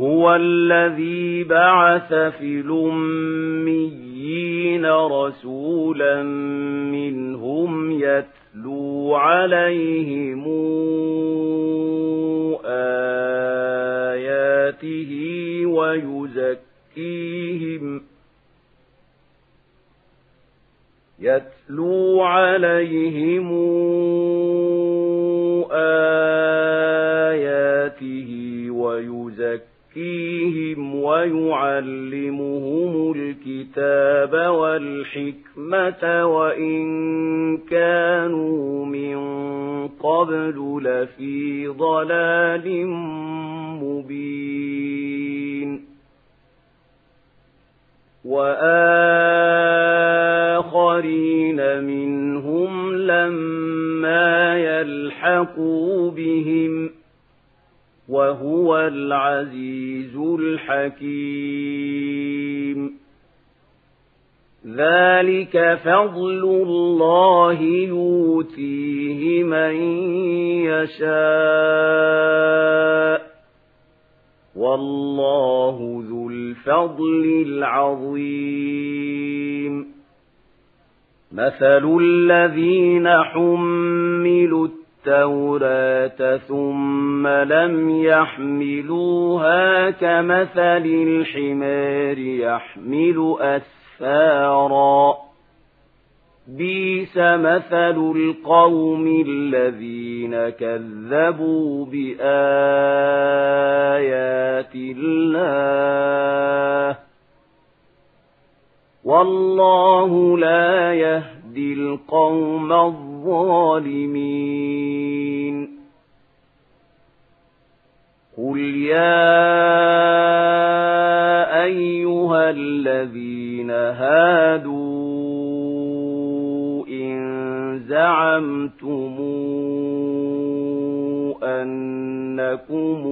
هو الذي بعث في الأميين رسولا منهم يتلو عليهم آياته ويزكيهم يتلو عليهم آياته ويزكيهم ويعلمهم الكتاب والحكمة وإن كانوا من قبل لفي ضلال مبين وآخرين منهم لما يلحقوا بهم وهو العزيز الحكيم. ذلك فضل الله يؤتيه من يشاء. والله ذو الفضل العظيم. مثل الذين حملوا التوراة ثم لم يحملوها كمثل الحمار يحمل أسفارا. بيس مثل القوم الذين كذبوا بآيات الله. والله لا يهدي القوم الظالمين. قل يا أيها الذين هادوا إن زعمتم أنكم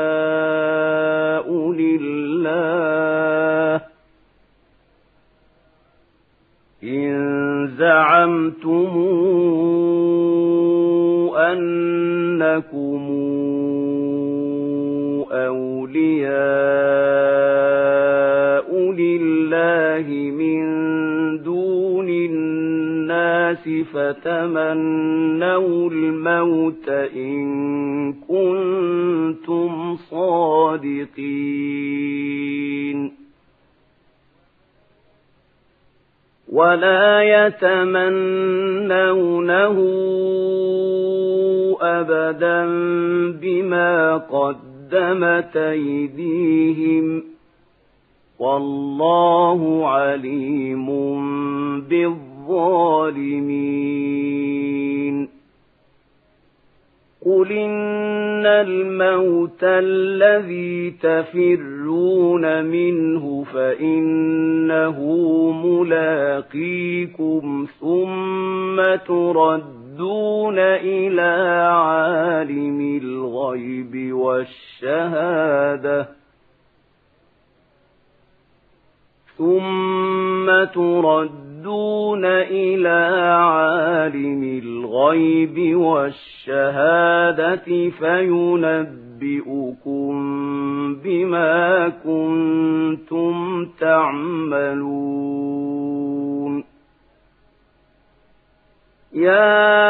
أولياء لله إن زعمتم أنكم أولياء لله من دون الناس فتمنوا الموت إن كنتم صادقين ولا يتمنونه أبدا بما قدمت أيديهم والله عليم بالظالمين قل إن الموت الذي تفرون منه فإنه ملاقيكم ثم تردون إلى عالم الغيب والشهادة ثم تردون إلى عالم الغيب والشهادة فينبئكم بما كنتم تعملون. يا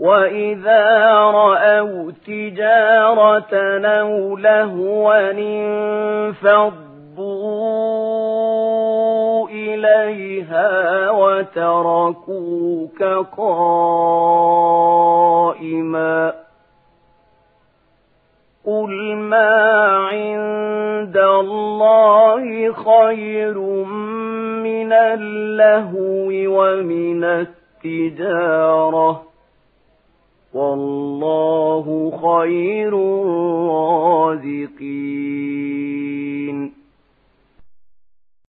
وَإِذَا رَأَوْا تِجَارَةً أَوْ لَهْوًا انفَضُّوا إِلَيْهَا وَتَرَكُوكَ قَائِمًا قُلْ مَا عِندَ اللَّهِ خَيْرٌ مِنَ اللَّهْوِ وَمِنَ التِّجَارَةِ والله خير الرازقين.